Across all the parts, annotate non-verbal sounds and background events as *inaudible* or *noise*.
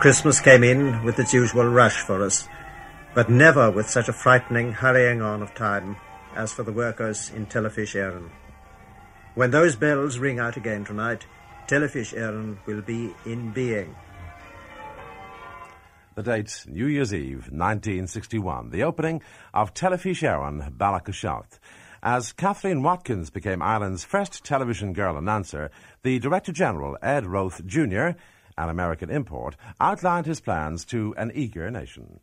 Christmas came in with its usual rush for us, but never with such a frightening hurrying on of time as for the workers in Telefís Éireann. When those bells ring out again tonight, Telefís Éireann will be in being. The date, New Year's Eve, 1961, the opening of Telefís Éireann Ballachushart. As Kathleen Watkins became Ireland's first television girl announcer, the Director General, Ed Roth Jr., an American import, outlined his plans to an eager nation.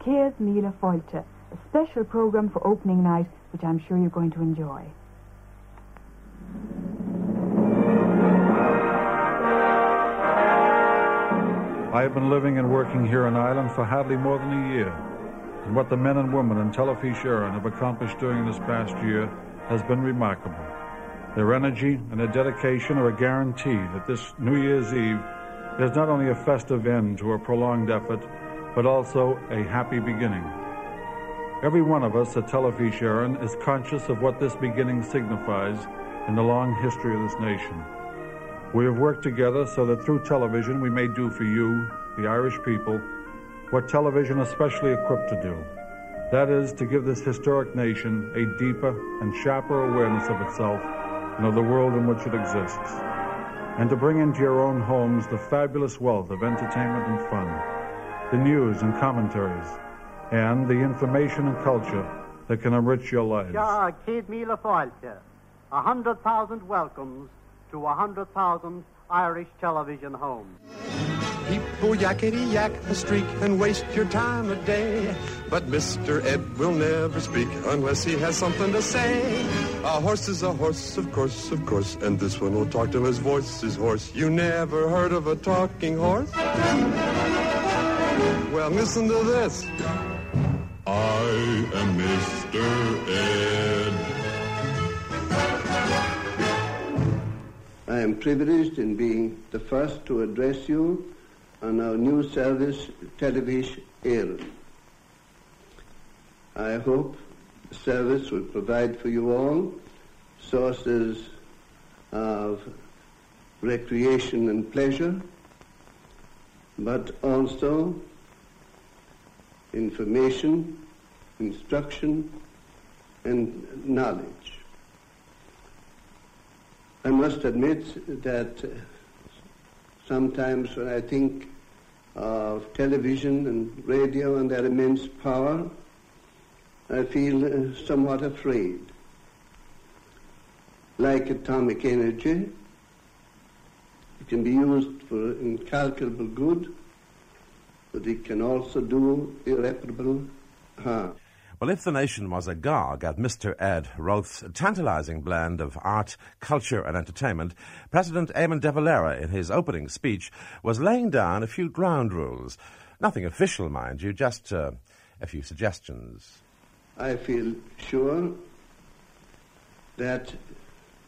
Céad Míle Fáilte, a special program for opening night, which I'm sure you're going to enjoy. I have been living and working here in Ireland for hardly more than a year, and what the men and women in Telefís Éireann have accomplished during this past year has been remarkable. Their energy and their dedication are a guarantee that this New Year's Eve is not only a festive end to a prolonged effort, but also a happy beginning. Every one of us at Telefís Éireann is conscious of what this beginning signifies in the long history of this nation. We have worked together so that through television we may do for you, the Irish people, what television is specially equipped to do. That is, to give this historic nation a deeper and sharper awareness of itself and of the world in which it exists, and to bring into your own homes the fabulous wealth of entertainment and fun, the news and commentaries, and the information and culture that can enrich your lives. Céad Míle Fáilte. A hundred thousand welcomes to a hundred thousand Irish television homes. People yakety yak a streak and waste your time a day. But Mr. Ed will never speak unless he has something to say. A horse is a horse, of course, of course, and this one will talk till his voice is hoarse. You never heard of a talking horse? Well, listen to this. I am Mr. Ed. I am privileged in being the first to address you on our new service, Television Éireann. I hope the service will provide for you all sources of recreation and pleasure, but also information, instruction, and knowledge. I must admit that sometimes when I think of television and radio and their immense power, I feel uh, somewhat afraid. Like atomic energy, it can be used for incalculable good, but it can also do irreparable harm. Well, if the nation was agog at Mr. Ed Roth's tantalizing blend of art, culture, and entertainment, President Eamon de Valera, in his opening speech, was laying down a few ground rules. Nothing official, mind you, just uh, a few suggestions. I feel sure that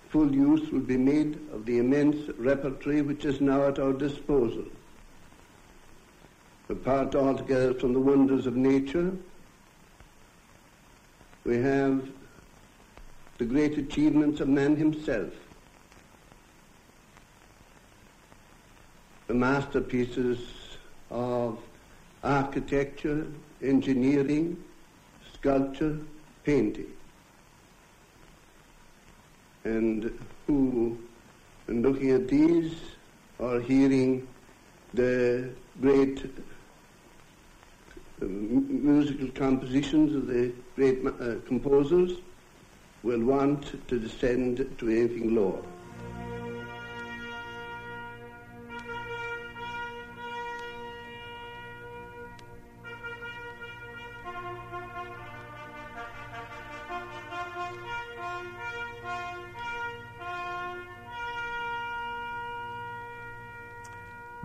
full use will be made of the immense repertory which is now at our disposal. Apart altogether from the wonders of nature, we have the great achievements of man himself, the masterpieces of architecture, engineering, sculpture, painting, and who, in looking at these, or hearing the great uh, musical compositions of the great uh, composers will want to descend to anything lower.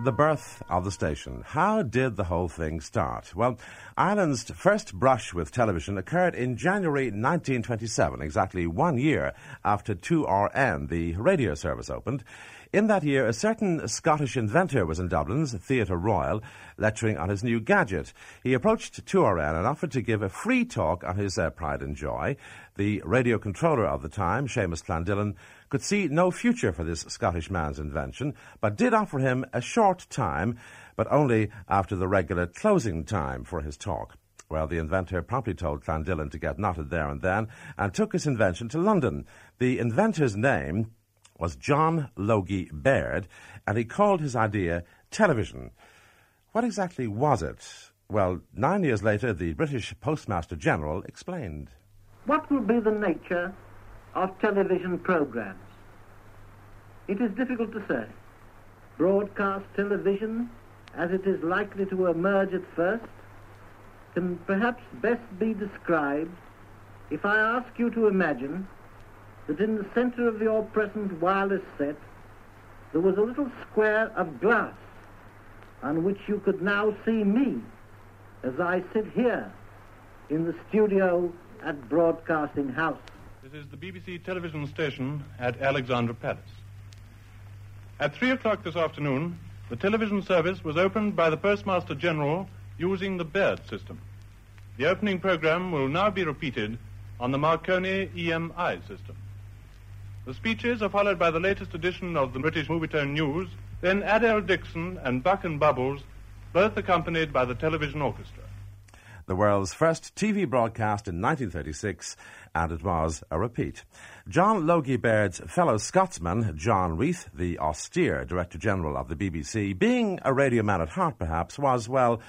The birth of the station. How did the whole thing start? Well, Ireland's first brush with television occurred in January 1927, exactly one year after 2RN, the radio service, opened. In that year, a certain Scottish inventor was in Dublin's Theatre Royal lecturing on his new gadget. He approached 2RN and offered to give a free talk on his uh, Pride and Joy. The radio controller of the time, Seamus Clandillon, could see no future for this Scottish man's invention, but did offer him a short time, but only after the regular closing time for his talk. Well, the inventor promptly told Clandillon to get knotted there and then and took his invention to London. The inventor's name was John Logie Baird, and he called his idea television. What exactly was it? Well, nine years later, the British Postmaster General explained. What will be the nature of television programs? It is difficult to say. Broadcast television, as it is likely to emerge at first, can perhaps best be described if I ask you to imagine that in the center of your present wireless set there was a little square of glass on which you could now see me as I sit here in the studio at Broadcasting House. This is the BBC television station at Alexandra Palace. At 3 o'clock this afternoon, the television service was opened by the Postmaster General using the Baird system. The opening program will now be repeated on the Marconi EMI system. The speeches are followed by the latest edition of the British Movietone News, then Adele Dixon and Buck and Bubbles, both accompanied by the television orchestra. The world's first TV broadcast in 1936, and it was a repeat. John Logie Baird's fellow Scotsman, John Reith, the austere Director General of the BBC, being a radio man at heart perhaps, was, well,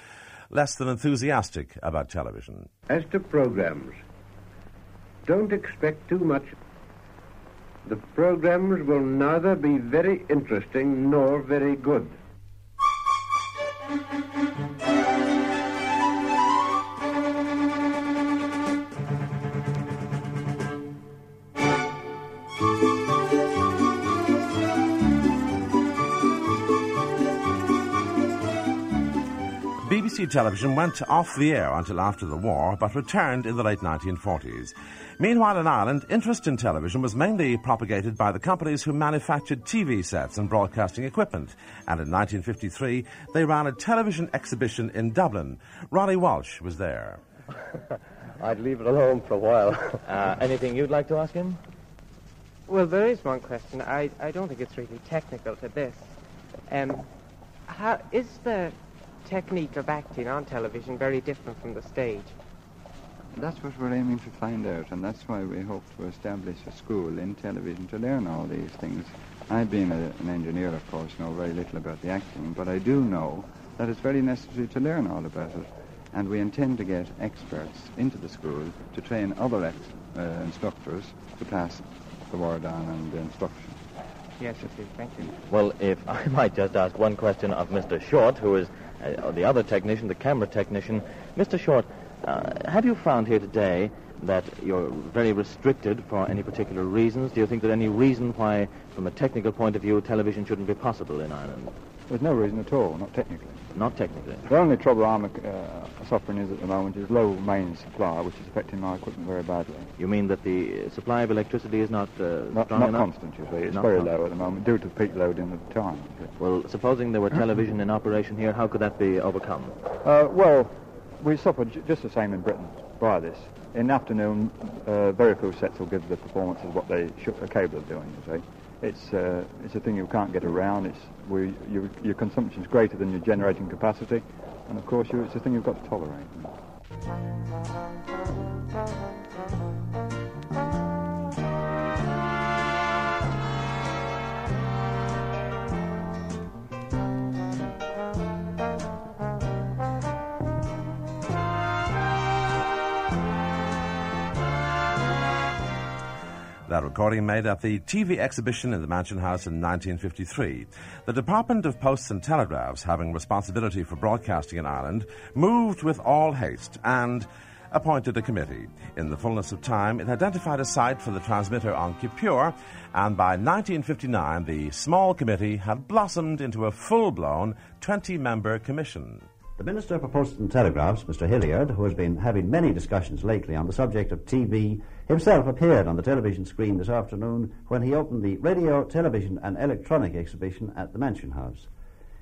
less than enthusiastic about television. As to programs, don't expect too much. The programs will neither be very interesting nor very good. Television went off the air until after the war, but returned in the late 1940s. Meanwhile, in Ireland, interest in television was mainly propagated by the companies who manufactured TV sets and broadcasting equipment. And in 1953, they ran a television exhibition in Dublin. Ronnie Walsh was there. *laughs* I'd leave it alone for a while. *laughs* uh, anything you'd like to ask him? Well, there is one question. I, I don't think it's really technical to this. Um, how, is the technique of acting on television very different from the stage? That's what we're aiming to find out, and that's why we hope to establish a school in television to learn all these things. I've been a, an engineer, of course, know very little about the acting, but I do know that it's very necessary to learn all about it. And we intend to get experts into the school to train other ex- uh, instructors to pass the word on and the instruction. Yes, it is. Thank you. Well, if I might just ask one question of Mr. Short, who is uh, the other technician, the camera technician. Mr. Short, uh, have you found here today that you're very restricted for any particular reasons? Do you think there's any reason why, from a technical point of view, television shouldn't be possible in Ireland? There's no reason at all, not technically. Not technically. The only trouble I'm uh, suffering is at the moment is low main supply, which is affecting my equipment very badly. You mean that the supply of electricity is not uh, not, strong not enough? constant, you see. It's Not very constant. low at the moment due to peak loading of the time. Well, supposing there were television in operation here, how could that be overcome? Uh, well, we suffered j- just the same in Britain by this. In the afternoon, uh, very few sets will give the performances what they should, are capable of doing, you see. It's, uh, it's a thing you can't get around. It's, we, your, your consumption is greater than your generating capacity. And of course, you, it's a thing you've got to tolerate. That recording made at the TV exhibition in the Mansion House in 1953. The Department of Posts and Telegraphs, having responsibility for broadcasting in Ireland, moved with all haste and appointed a committee. In the fullness of time, it identified a site for the transmitter on Kipure, and by 1959, the small committee had blossomed into a full blown 20 member commission. The Minister for Posts and Telegraphs, Mr. Hilliard, who has been having many discussions lately on the subject of TV, himself appeared on the television screen this afternoon when he opened the Radio, Television and Electronic exhibition at the Mansion House.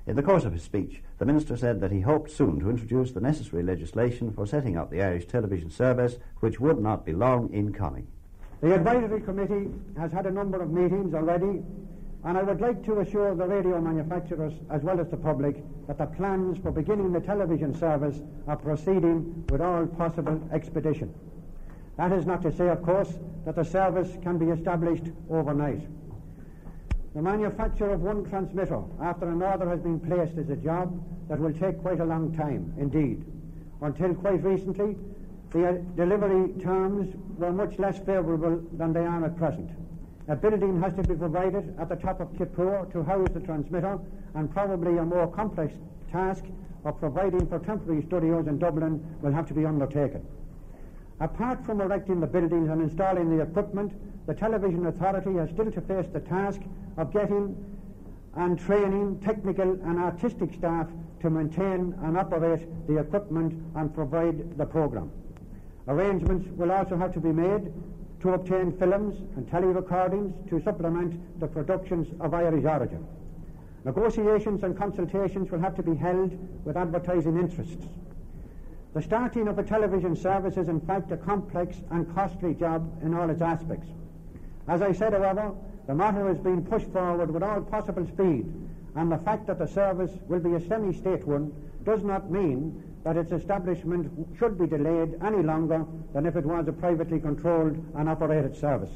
In the course of his speech, the Minister said that he hoped soon to introduce the necessary legislation for setting up the Irish television service, which would not be long in coming. The advisory committee has had a number of meetings already, and I would like to assure the radio manufacturers as well as the public that the plans for beginning the television service are proceeding with all possible expedition. That is not to say, of course, that the service can be established overnight. The manufacture of one transmitter after another has been placed is a job that will take quite a long time indeed. Until quite recently, the uh, delivery terms were much less favourable than they are at present. A building has to be provided at the top of Kipure to house the transmitter, and probably a more complex task of providing for temporary studios in Dublin will have to be undertaken. Apart from erecting the buildings and installing the equipment, the Television Authority has still to face the task of getting and training technical and artistic staff to maintain and operate the equipment and provide the programme. Arrangements will also have to be made to obtain films and tele-recordings to supplement the productions of Irish origin. Negotiations and consultations will have to be held with advertising interests. The starting of a television service is in fact a complex and costly job in all its aspects. As I said, however, the matter is being pushed forward with all possible speed, and the fact that the service will be a semi-state one does not mean that its establishment should be delayed any longer than if it was a privately controlled and operated service.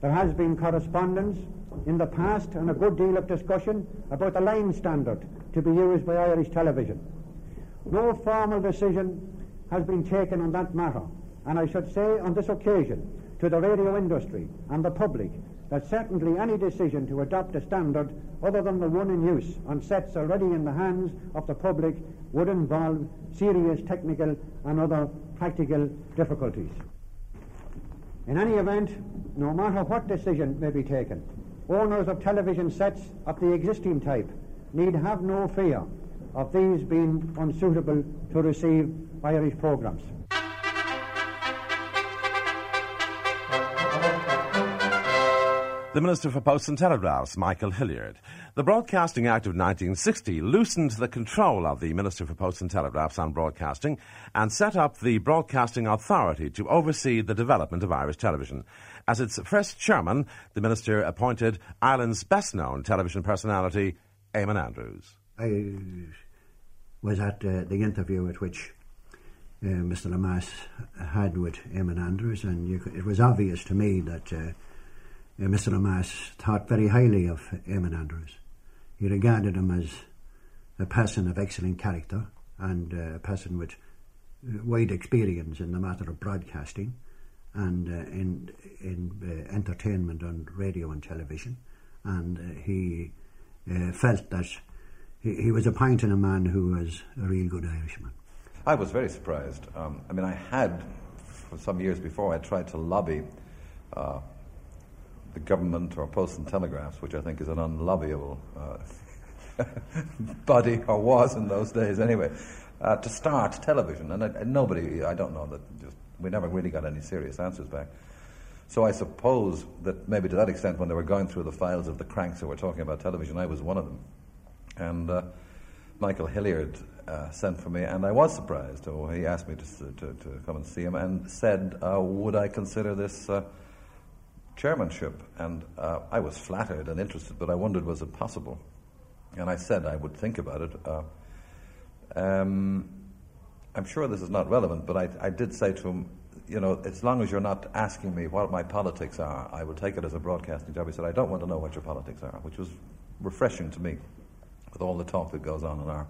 There has been correspondence in the past and a good deal of discussion about the line standard to be used by Irish television. No formal decision has been taken on that matter, and I should say on this occasion to the radio industry and the public that certainly any decision to adopt a standard other than the one in use on sets already in the hands of the public would involve serious technical and other practical difficulties. In any event, no matter what decision may be taken, owners of television sets of the existing type need have no fear of these being unsuitable to receive Irish programmes. The Minister for Posts and Telegraphs, Michael Hilliard. The Broadcasting Act of 1960 loosened the control of the Minister for Posts and Telegraphs on broadcasting and set up the Broadcasting Authority to oversee the development of Irish television. As its first chairman, the Minister appointed Ireland's best known television personality, Eamon Andrews. I was at uh, the interview at which uh, Mr. Lemass had with Eamon Andrews, and could, it was obvious to me that. Uh, uh, Mr. Lemass thought very highly of Eamon Andrews. He regarded him as a person of excellent character and uh, a person with uh, wide experience in the matter of broadcasting and uh, in in uh, entertainment on radio and television, and uh, he felt that he, he, was appointing a man who was a real good Irishman. I was very surprised. Um, I mean, I had for some years before I tried to lobby the government or Post and Telegraphs, which I think is an unlobbyable uh, *laughs* body, or was in those days anyway, uh, to start television. And, and, nobody, I don't know, that just, we never really got any serious answers back. So I suppose that maybe to that extent, when they were going through the files of the cranks who were talking about television, I was one of them. And uh, Michael Hilliard uh, sent for me, and I was surprised. Oh, he asked me to, to, to come and see him and said, uh, Would I consider this uh, chairmanship, and uh, I was flattered and interested, but I wondered was it possible? And I said I would think about it. Uh, um, I'm sure this is not relevant, but I, I, did say to him, you know, as long as you're not asking me what my politics are, I will take it as a broadcasting job. He said, I don't want to know what your politics are, which was refreshing to me with all the talk that goes on in our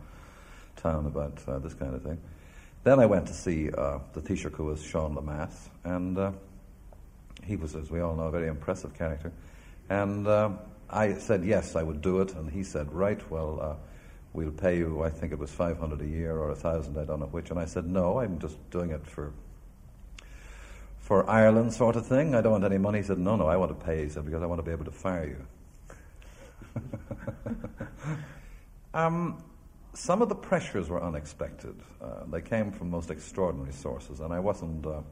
town about uh, this kind of thing. Then I went to see uh, the Taoiseach who was Sean Lemass, and uh, he was, as we all know, a very impressive character. And uh, I said, yes, I would do it. And he said, right, well, uh, we'll pay you, I think it was 500 a year or a 1,000, I don't know which. And I said, no, I'm just doing it for for Ireland sort of thing. I don't want any money. He said, no, no, I want to pay. He said, because I want to be able to fire you. *laughs* um, some of the pressures were unexpected. Uh, they came from most extraordinary sources, and I wasn't. Uh,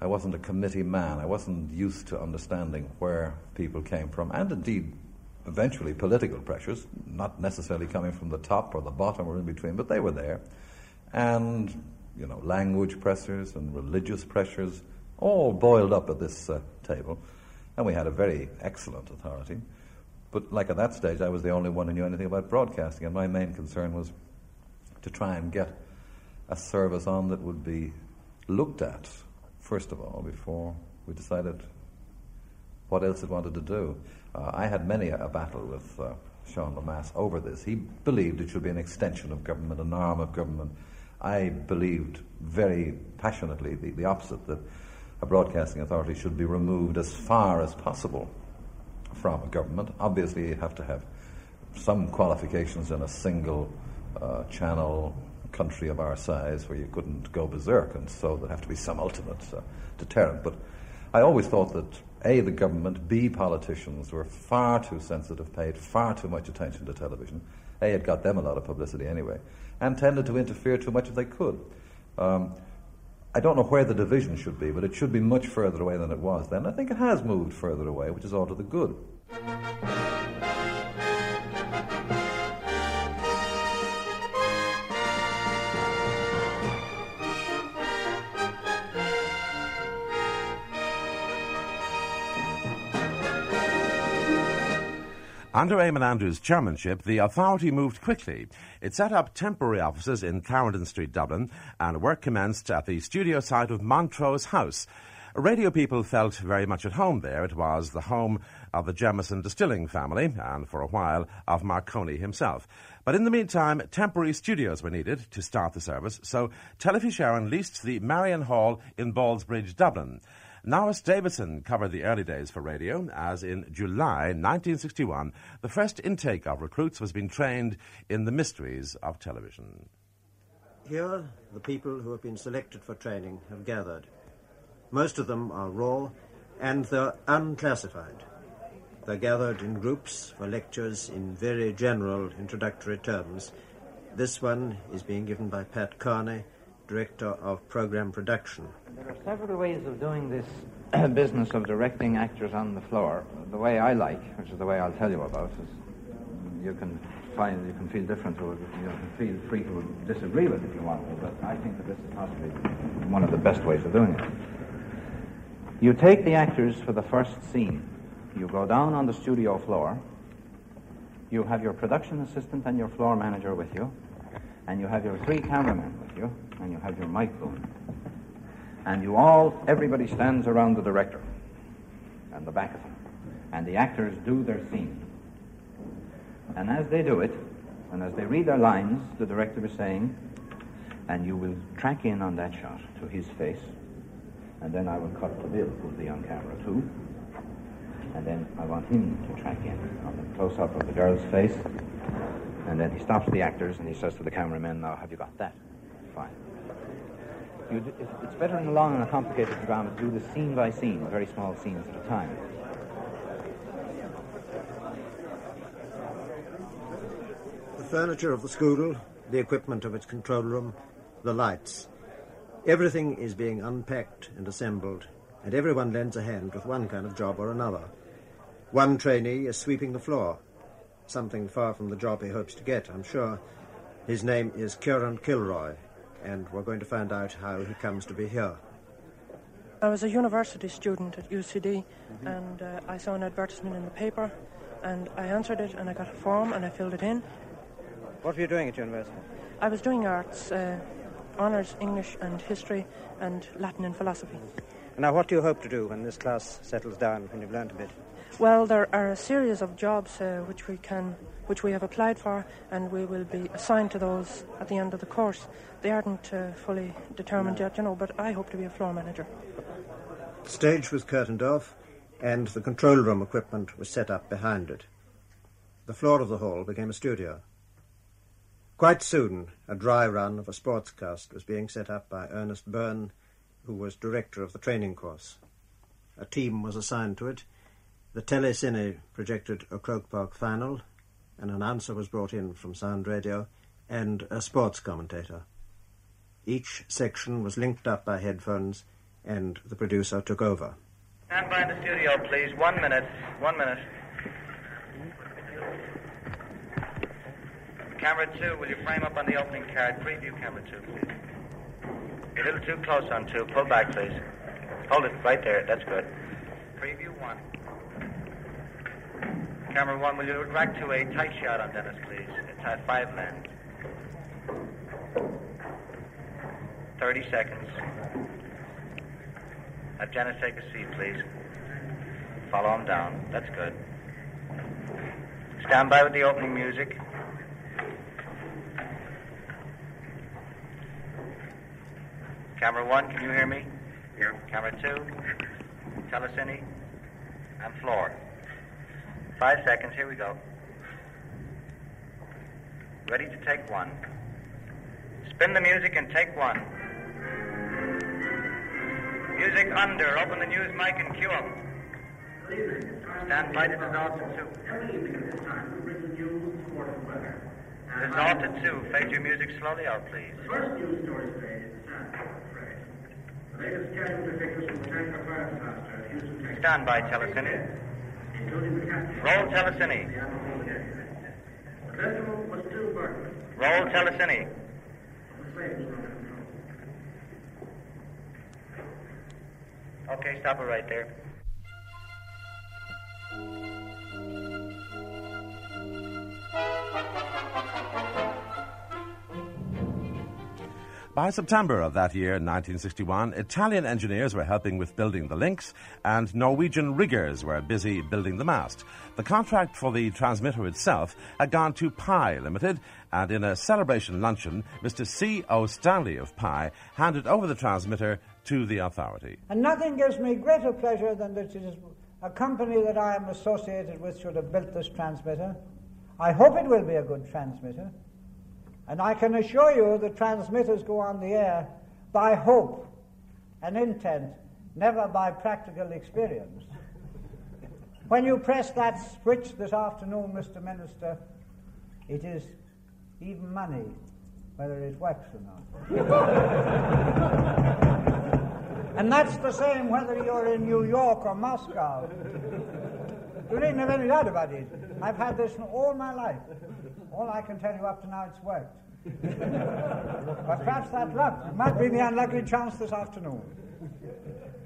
I wasn't a committee man. I wasn't used to understanding where people came from, and indeed, eventually, political pressures, not necessarily coming from the top or the bottom or in between, but they were there. And, you know, language pressures and religious pressures all boiled up at this uh, table. And we had a very excellent authority. But, like at that stage, I was the only one who knew anything about broadcasting, and my main concern was to try and get a service on that would be looked at first of all, before we decided what else it wanted to do. Uh, I had many a, a battle with uh, Sean Lemass over this. He believed it should be an extension of government, an arm of government. I believed very passionately the, the opposite, that a broadcasting authority should be removed as far as possible from a government. Obviously, you have to have some qualifications in a single uh, channel country of our size where you couldn't go berserk, and so there'd have to be some ultimate uh, deterrent. But I always thought that A, the government, B, politicians were far too sensitive, paid far too much attention to television. A, it got them a lot of publicity anyway, and tended to interfere too much if they could. Um, I don't know where the division should be, but it should be much further away than it was then. I think it has moved further away, which is all to the good. Under Eamon Andrews' chairmanship, the authority moved quickly. It set up temporary offices in Clarendon Street, Dublin, and work commenced at the studio site of Montrose House. Radio people felt very much at home there. It was the home of the Jameson distilling family, and for a while of Marconi himself. But in the meantime, temporary studios were needed to start the service, so Telefís Éireann leased the Marion Hall in Ballsbridge, Dublin. Norris Davidson covered the early days for radio, as in July 1961, the first intake of recruits was being trained in the mysteries of television. Here, the people who have been selected for training have gathered. Most of them are raw and they're unclassified. They're gathered in groups for lectures in very general introductory terms. This one is being given by Pat Carney, Director of Program Production. There are several ways of doing this *clears throat* business of directing actors on the floor. The way I like, which is the way I'll tell you about, is you can find you can feel different or you can feel free to disagree with if you want to, but I think that this is possibly one of the best ways of doing it. You take the actors for the first scene. You go down on the studio floor. You have your production assistant and your floor manager with you, and you have your three cameramen with you, and you have your mic boom. And you all, everybody stands around the director and the back of him. And the actors do their scene. And as they do it, and as they read their lines, the director is saying, and you will track in on that shot to his face, and then I will cut to Bill, who'll be on camera too. And then I want him to track in on the close up of the girl's face. And then he stops the actors and he says to the cameramen, Now, have you got that? Fine. You d- it's- better in a long and a complicated drama to do this scene by scene, very small scenes at a time. The furniture of the school, the equipment of its control room, the lights. Everything is being unpacked and assembled, and everyone lends a hand with one kind of job or another. One trainee is sweeping the floor, something far from the job he hopes to get, I'm sure. His name is Kieran Kilroy, and we're going to find out how he comes to be here. I was a university student at UCD, and uh, I saw an advertisement in the paper, and I answered it, and I got a form, and I filled it in. What were you doing at university? I was doing arts, uh, honours English and history, and Latin and philosophy. Now, what do you hope to do when this class settles down, when you've learned a bit? Well, there are a series of jobs uh, which we can, which we have applied for, and we will be assigned to those at the end of the course. They aren't uh, fully determined yet, you know, but I hope to be a floor manager. The stage was curtained off, and the control room equipment was set up behind it. The floor of the hall became a studio. Quite soon, a dry run of a sportscast was being set up by Ernest Byrne, who was director of the training course. A team was assigned to it. The Telecine projected a Croke Park final, an announcer was brought in from Sound Radio, and a sports commentator. Each section was linked up by headphones, and the producer took over. Stand by the studio, please. One minute. One minute. Camera two, will you frame up on the opening card? Preview camera two, please. A little too close on two. Pull back, please. Hold it right there. That's good. Preview one. Camera one, will you rack to a tight shot on Dennis, please? It's at five men. 30 seconds. Have Dennis take a seat, please. Follow him down. That's good. Stand by with the opening music. Camera one, can you hear me? Here. Camera two, telecine, and floor. Five seconds, here we go. Ready to take one. Spin the music and take one. Music under, open the news mic and cue up. Stand by to dissolve to two. Dissolve to two. Fade your music slowly out, please. First news story today is the latest casualty figures from Tanker Fire Disaster Houston, Texas. Stand by, telecine. Roll burning. Roll control. Okay, stop it right there. By September of that year, 1961, Italian engineers were helping with building the links, and Norwegian riggers were busy building the mast. The contract for the transmitter itself had gone to Pye Limited, and in a celebration luncheon, Mr. C. O. Stanley of Pye handed over the transmitter to the authority. And nothing gives me greater pleasure than that it is a company that I am associated with should have built this transmitter. I hope it will be a good transmitter. And I can assure you the transmitters go on the air by hope and intent, never by practical experience. when you press that switch this afternoon, Mr. Minister, it is even money whether it works or not. *laughs* and that's the same whether you're in New York or Moscow. You needn't have any doubt about it. I've had this all my life. All I can tell you up to now, it's worked. but perhaps that luck it might be the unlucky chance this afternoon.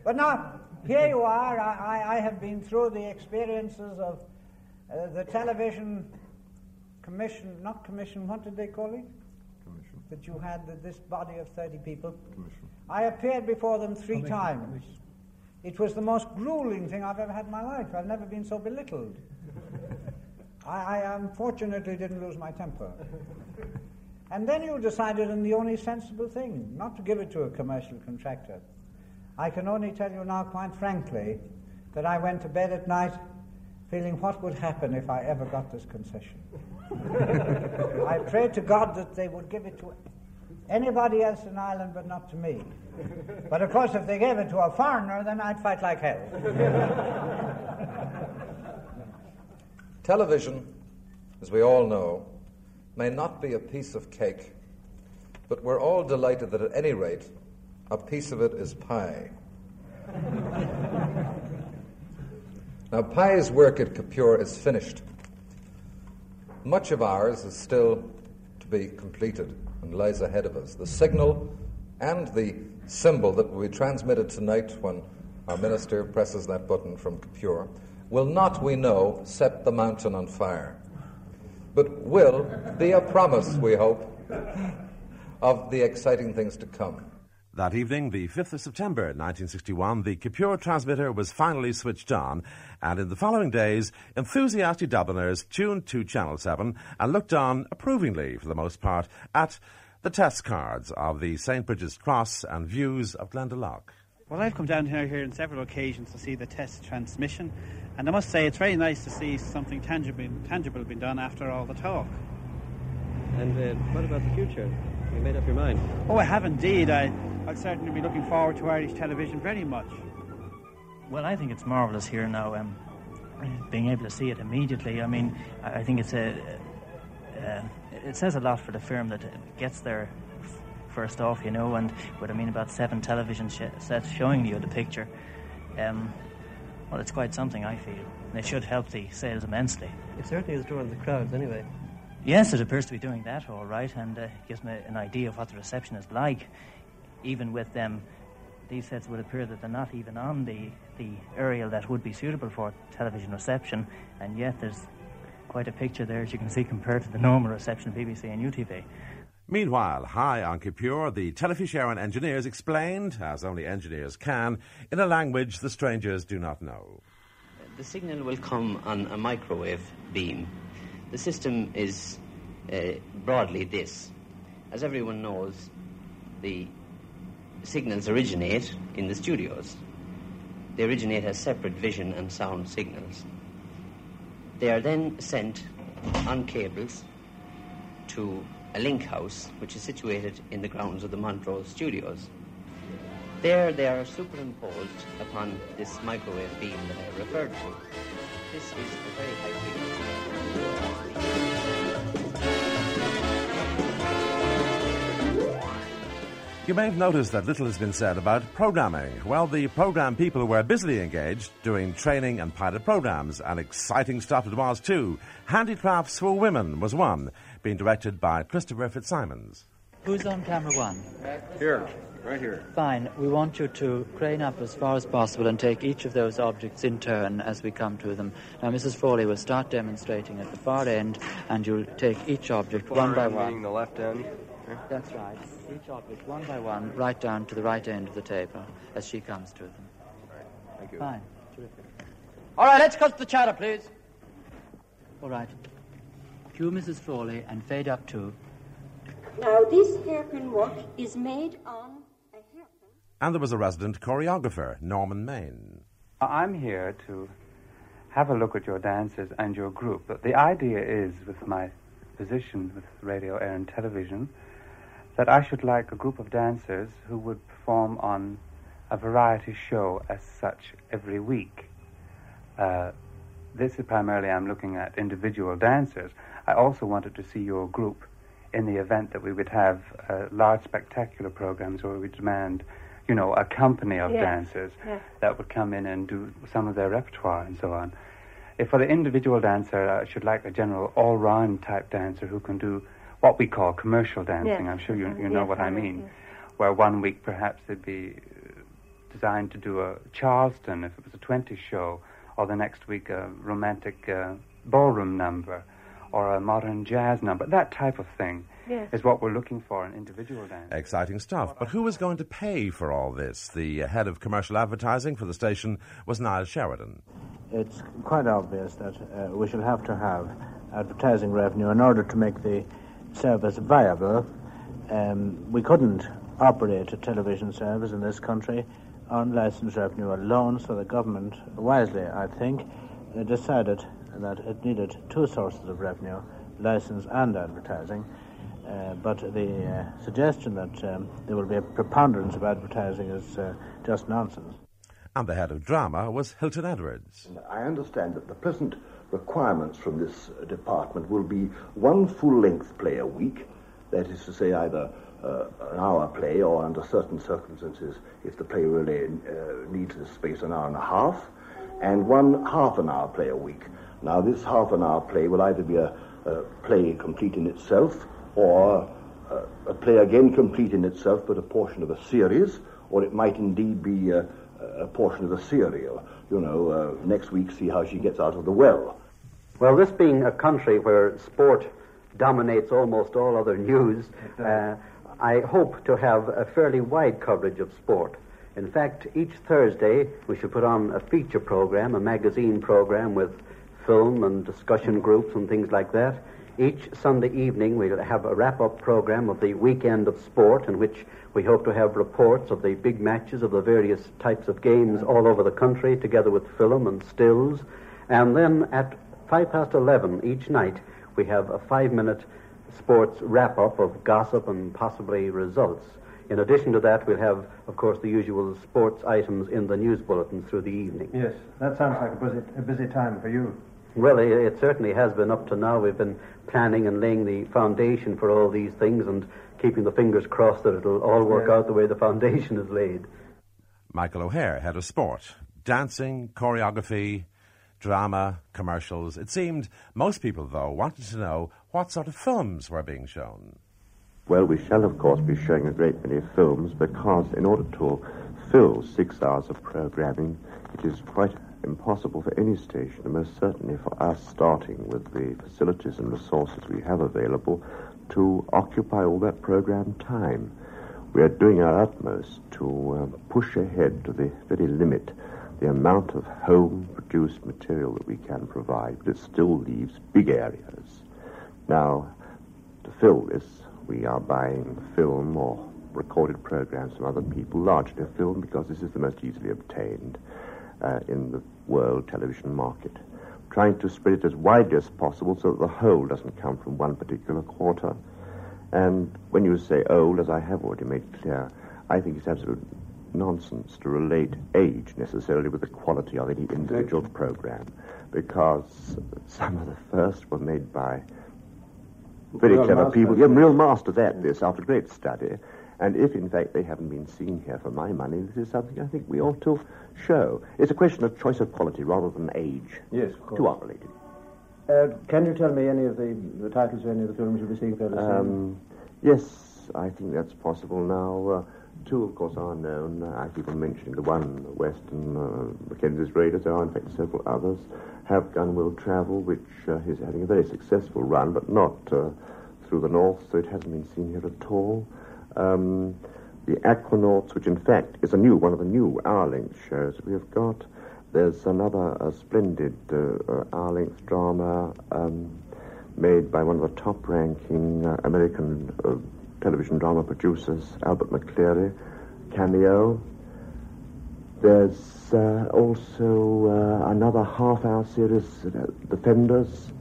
But now, here you are. I, I, I have been through the experiences of uh, the television commission, not commission, what did they call it? Commission. That you had the, this body of 30 people. Commission. I appeared before them three Commission. times. It was the most grueling thing I've ever had in my life. I've never been so belittled. I, I unfortunately didn't lose my temper. And then you decided on the only sensible thing, not to give it to a commercial contractor. I can only tell you now, quite frankly, that I went to bed at night feeling what would happen if I ever got this concession. *laughs* I prayed to God that they would give it to anybody else in Ireland but not to me. But of course, if they gave it to a foreigner, then I'd fight like hell. *laughs* Television, as we all know, may not be a piece of cake, but we're all delighted that at any rate, a piece of it is pie. *laughs* now, Pye's work at Kipure is finished. Much of ours is still to be completed and lies ahead of us. The signal and the symbol that will be transmitted tonight when our minister presses that button from Kipure will not, we know, set the mountain on fire, but will be a promise, we hope, of the exciting things to come. That evening, the 5th of September 1961, the Kipure transmitter was finally switched on, and in the following days, enthusiastic Dubliners tuned to Channel 7 and looked on approvingly, for the most part, at the test cards of the St. Bridget's Cross and views of Glendalough. Well, I've come down here, here on several occasions to see the test transmission, and I must say it's very nice to see something tangible, tangible being done after all the talk. And uh, what about the future? Have You made up your mind? Oh, I have indeed. I, I'll certainly be looking forward to Irish television very much. Well, I think it's marvellous here now. Um, being able to see it immediately. I mean, I, I think it's a. Uh, it says a lot for the firm that gets there f- first off, you know, and with I mean about seven television sh- sets showing you the picture. Um, well, it's quite something, I feel. And it should help the sales immensely. It certainly is drawing the crowds anyway. Yes, it appears to be doing that all right, and uh, gives me an idea of what the reception is like. Even with them, these sets would appear that they're not even on the, the aerial that would be suitable for television reception, and yet there's quite a picture there, as you can see, compared to the normal reception of BBC and UTV. Meanwhile, high on Kipure, the Telefís Éireann engineers explained, as only engineers can, in a language the strangers do not know. The signal will come on a microwave beam. The system is uh, broadly this. As everyone knows, the signals originate in the studios. They originate as separate vision and sound signals. They are then sent on cables to a link house, which is situated in the grounds of the Montrose studios. There they are superimposed upon this microwave beam that I referred to. This is a very high frequency. You may have noticed that little has been said about programming. Well, the program people were busily engaged doing training and pilot programs, and exciting stuff it was too. Handicrafts for Women was one, being directed by Christopher Fitzsimons. Who's on camera one? Here, right here. Fine. We want you to crane up as far as possible and take each of those objects in turn as we come to them. Now, Mrs. Foley will start demonstrating at the far end, and you'll take each object one by one. meaning the left end. That's right. Each object one by one, right down to the right end of the table as she comes to them. Thank you. Fine. Terrific. All right, let's cut the chatter, please. All right. Cue Mrs. Foley and fade up too. Now, this hairpin work is made on a hairpin. And there was a resident choreographer, Norman Maen. I'm here to have a look at your dancers and your group. But the idea is, with my position with radio, air, and television, that I should like a group of dancers who would perform on a variety show as such every week. Uh, this is primarily I'm looking at individual dancers. I also wanted to see your group in the event that we would have uh, large spectacular programs where we demand, you know, a company of Yes, dancers yes. that would come in and do some of their repertoire and so on. If for the individual dancer, I should like a general all-round type dancer who can do what we call commercial dancing. Yes. I'm sure you, you know what I mean. Where one week perhaps they'd be uh, designed to do a Charleston if it was a 20 show, or the next week a romantic uh, ballroom number, or a modern jazz number. That type of thing Yes. is what we're looking for in individual dance. Exciting stuff. But who was going to pay for all this? The head of commercial advertising for the station was Niall Sheridan. It's quite obvious that uh, we shall have to have advertising revenue in order to make the service viable. Um, we couldn't operate a television service in this country on license revenue alone, so the government, wisely, I think, uh, decided that it needed two sources of revenue, license and advertising. Uh, but the uh, suggestion that um, there will be a preponderance of advertising is uh, just nonsense. And the head of drama was Hilton Edwards. I understand that the present requirements from this uh, department will be one full-length play a week, that is to say either uh, an hour play or under certain circumstances, if the play really uh, needs the space, an hour and a half, and one half an hour play a week. Now this half an hour play will either be a, a play complete in itself or uh, a play again complete in itself but a portion of a series, or it might indeed be uh, a portion of a serial. You know, uh, next week see how she gets out of the well. Well, this being a country where sport dominates almost all other news, *laughs* uh, I hope to have a fairly wide coverage of sport. In fact, each Thursday we should put on a feature program, a magazine program with film and discussion groups and things like that. Each Sunday evening we'll have a wrap-up program of the weekend of sport in which we hope to have reports of the big matches of the various types of games all over the country together with film and stills. And then at five past eleven each night we have a five-minute sports wrap-up of gossip and possibly results. In addition to that, we'll have, of course, the usual sports items in the news bulletins through the evening. Yes, that sounds like a busy, a busy time for you. Well, it, it certainly has been up to now. We've been planning and laying the foundation for all these things and keeping the fingers crossed that it'll all work Yes. out the way the foundation is laid. Michael O'Hehir, head of sport. Dancing, choreography, drama, commercials. It seemed most people, though, wanted to know what sort of films were being shown. Well, we shall, of course, be showing a great many films because in order to fill six hours of programming, it is quite impossible for any station, and most certainly for us, starting with the facilities and resources we have available, to occupy all that program time. We are doing our utmost to uh, push ahead to the very limit the amount of home produced material that we can provide, but it still leaves big areas. Now, to fill this, we are buying film or recorded programs from other people, largely film because this is the most easily obtained uh, in the world television market. Trying to spread it as widely as possible so that the whole doesn't come from one particular quarter. And when you say old, as I have already made clear, I think it's absolute nonsense to relate age necessarily with the quality of any individual program because some of the first were made by very Real clever masters, people, yeah, real masters at this after great study. And if, in fact, they haven't been seen here for my money, this is something I think we ought to show. It's a question of choice of quality rather than age. Yes, of course. Two are related. Uh, can you tell me any of the, the titles of any of the films you'll be seeing fairly soon? Um, yes, I think that's possible now. Uh, two, of course, are known. I keep on mentioning the one, the Western uh, Mackenzie's Raiders. There are, in fact, several others. Have Gun Will Travel, which uh, is having a very successful run, but not uh, through the north, so it hasn't been seen here at all. Um, the Aquanauts, which in fact is a new one of the new hour-length shows we have got. There's another splendid uh, uh, drama um, made by one of the top-ranking uh, American uh, television drama producers, Albert McCleary, Cameo. There's uh, also uh, another half-hour series, Defenders,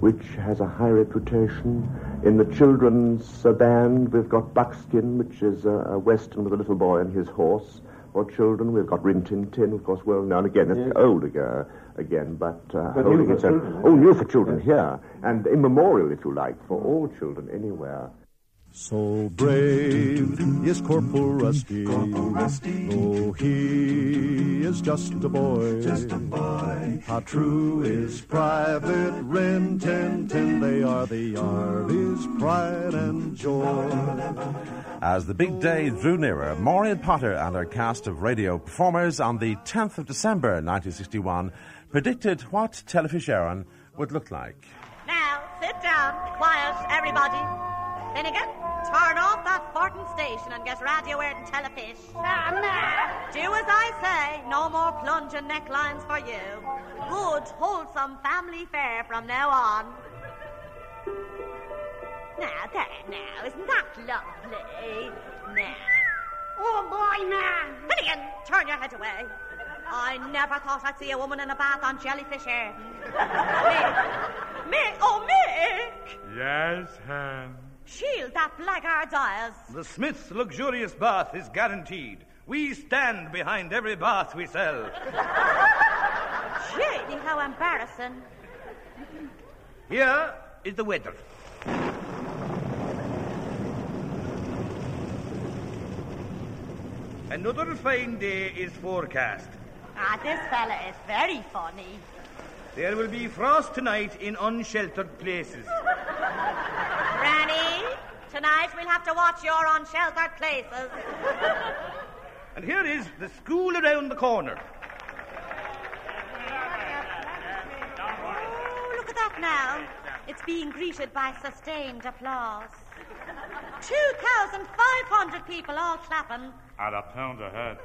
which has a high reputation. In the children's uh, band, we've got Buckskin, which is a, a western with a little boy and his horse. For children, we've got Rin Tin Tin, of course, well known again. It's Yes. old ago, again, but, uh, But holding its own. Oh, new for children here, and immemorial, if you like, for all children anywhere. So brave is Corporal Rusty. Corporal Rusty, Though he is just a boy. Just a boy. How true is Private Rin Tin Tin. They are the Army's pride and joy. As the big day drew nearer, Maureen Potter and her cast of radio performers on the 10th of December 1961 predicted what Telefís Éireann would look like. Now, sit down. Quiet, everybody. Finnegan, turn off that farting station and get Radio Éireann and Telefís. Do as I say. No more plunging necklines for you. Good, wholesome family fare from now on. Now, there, now. Isn't that lovely? Now. Oh, boy, man. Finnegan, turn your head away. I never thought I'd see a woman in a bath on jellyfish air. Mick. Mick, oh, Mick. Yes, Ham. Shield that blackguard's eyes. The Smith's luxurious bath is guaranteed. We stand behind every bath we sell. *laughs* Shady, how embarrassing. Here is the weather. Another fine day is forecast. Ah, this fella is very funny. There will be frost tonight in unsheltered places. Granny, tonight we'll have to watch your unsheltered places. And here is the school around the corner. Oh, look at that now. It's being greeted by sustained applause. 2,500 people all clapping. At a pound a head.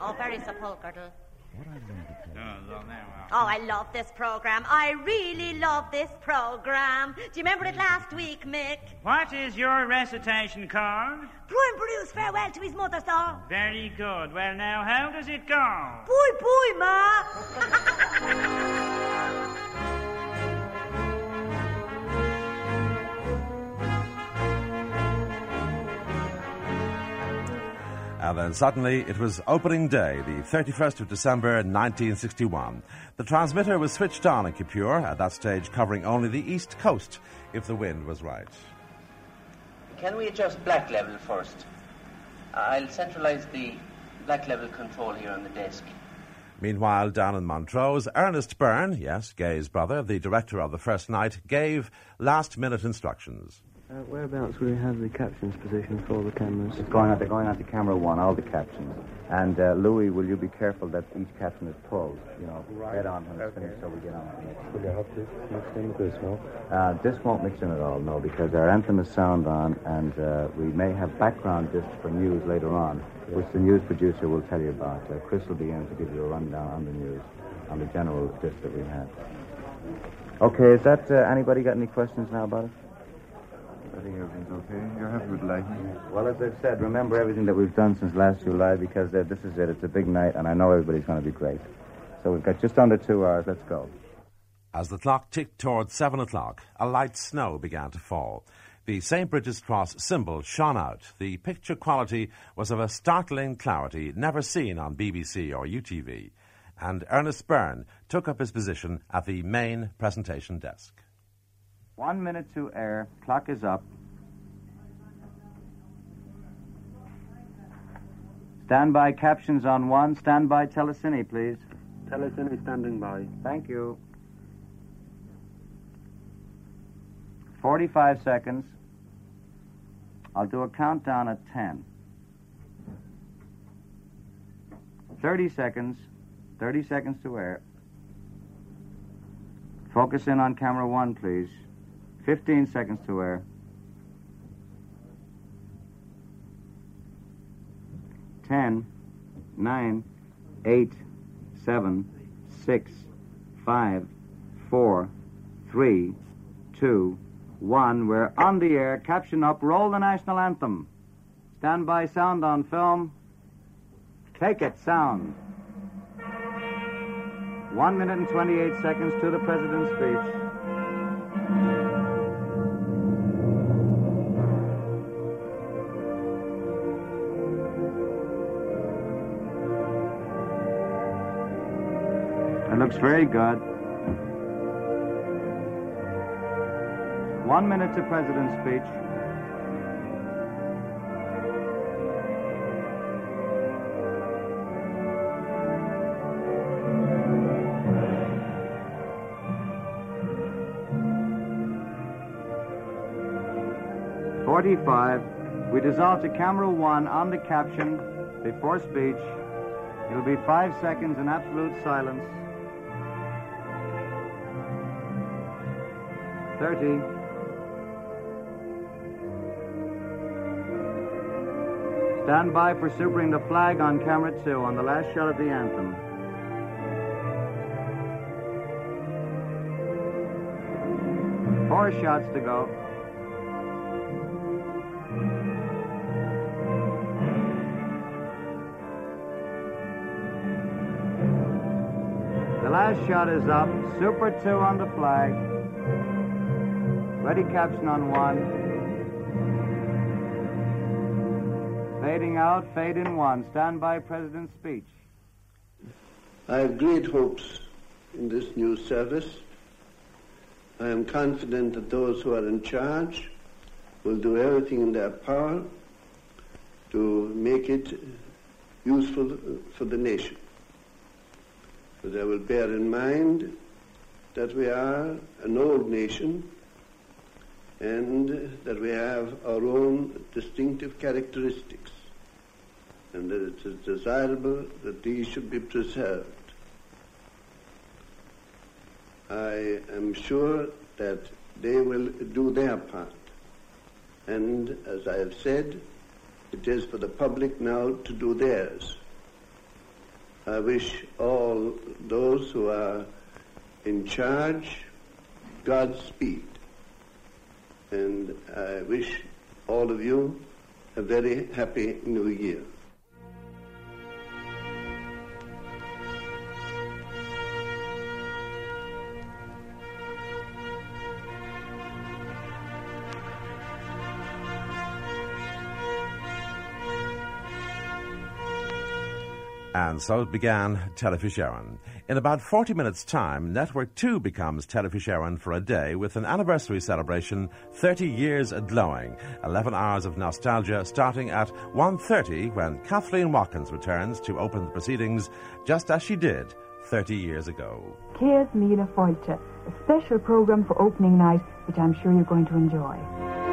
Oh, very sepulchral. Oh, Oh, I love this program. I really love this program. Do you remember it last week, Mick? What is your recitation called? Brian Bruce, farewell to his mother, sir. Very good. Well, now, how does it go? Boy, boy, ma. *laughs* And then suddenly it was opening day, the 31st of December 1961. The transmitter was switched on in Kipure, at that stage covering only the east coast, if the wind was right. Can we adjust black level first? I'll centralize the black level control here on the desk. Meanwhile, down in Montrose, Ernest Byrne, yes, Gay's brother, the director of the first night, gave last minute instructions. Uh, whereabouts will you have the captions positioned for the cameras? It's going on, they're going on to camera one, all the captions. And uh, Louis, will you be careful that each caption is pulled, you know, Right. head on when it's Okay. finished so we get on to the next. Will you have this mixed in with this, no? Uh, this won't mix in at all, no, because our anthem is sound on, and uh, we may have background discs for news later on, which the news producer will tell you about. Uh, Chris will be in to give you a rundown on the news, on the general disc that we have. Okay, is that uh, anybody got any questions now about it? I think everything's okay. You're happy with lighting? Well, as I've said, remember everything that we've done since last July because uh, this is it. It's a big night, and I know everybody's going to be great. So we've got just under two hours. Let's go. As the clock ticked towards seven o'clock, a light snow began to fall. The St. Bridget's Cross symbol shone out. The picture quality was of a startling clarity never seen on BBC or UTV. And Ernest Byrne took up his position at the main presentation desk. One minute to air. Clock is up. Standby captions on one. Standby telecine, please. Telecine standing by. Thank you. 45 seconds. I'll do a countdown at 10. 30 seconds. 30 seconds to air. Focus in on camera one, please. 15 seconds to air. Ten, nine, eight, seven, six, five, four, three, two, one. We're on the air. Caption up. Roll the national anthem. Stand by sound on film. Take it, sound. One minute and 28 seconds to the president's speech. Looks very good. One minute to president's speech. Forty-five. We dissolve to camera one on the caption before speech. It'll be five seconds in absolute silence. 30. Stand by for supering the flag on camera two on the last shot of the anthem. Four shots to go. The last shot is up. Super two on the flag. Ready caption on one. Fading out, fade in one. Stand by President's speech. I have great hopes in this new service. I am confident that those who are in charge will do everything in their power to make it useful for the nation. But I will bear in mind that we are an old nation and that we have our own distinctive characteristics and that it is desirable that these should be preserved. I am sure that they will do their part. And as I have said, it is for the public now to do theirs. I wish all those who are in charge Godspeed. And I wish all of you a very happy new year. And so it began Telefís. In about 40 minutes' time, Network 2 becomes Telefís for a day with an anniversary celebration, 30 years glowing. 11 hours of nostalgia starting at 1.30 when Kathleen Watkins returns to open the proceedings just as she did 30 years ago. Céad Míle Fáilte, a special programme for opening night which I'm sure you're going to enjoy.